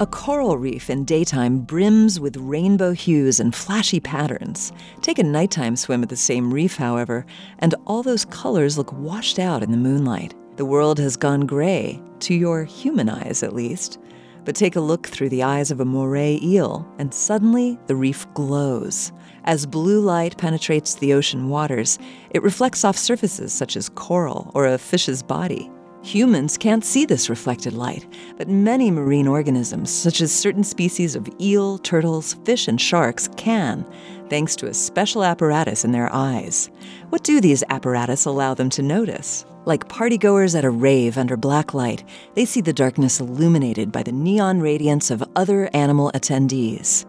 A coral reef in daytime brims with rainbow hues and flashy patterns. Take a nighttime swim at the same reef, however, and all those colors look washed out in the moonlight. The world has gone gray, to your human eyes at least. But take a look through the eyes of a moray eel, and suddenly the reef glows. As blue light penetrates the ocean waters, it reflects off surfaces such as coral or a fish's body. Humans can't see this reflected light, but many marine organisms, such as certain species of eel, turtles, fish, and sharks, can, thanks to a special apparatus in their eyes. What do these apparatus allow them to notice? Like partygoers at a rave under black light, they see the darkness illuminated by the neon radiance of other animal attendees.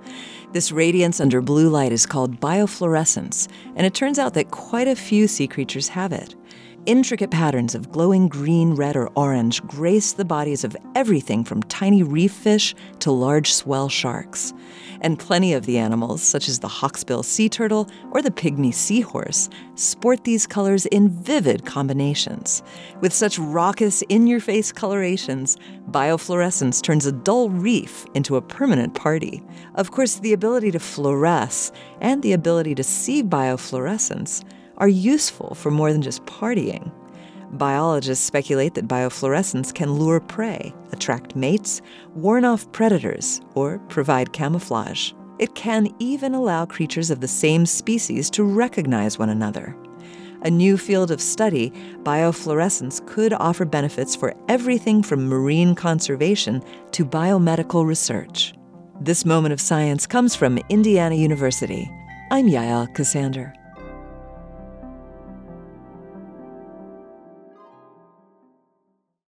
This radiance under blue light is called biofluorescence, and it turns out that quite a few sea creatures have it. Intricate patterns of glowing green, red, or orange grace the bodies of everything from tiny reef fish to large swell sharks. And plenty of the animals, such as the hawksbill sea turtle or the pygmy seahorse, sport these colors in vivid combinations. With such raucous, in your face colorations, biofluorescence turns a dull reef into a permanent party. Of course, the ability to fluoresce and the ability to see biofluorescence are useful for more than just partying. Biologists speculate that biofluorescence can lure prey, attract mates, warn off predators, or provide camouflage. It can even allow creatures of the same species to recognize one another. A new field of study, biofluorescence could offer benefits for everything from marine conservation to biomedical research. This moment of science comes from Indiana University. I'm Yael Ksander.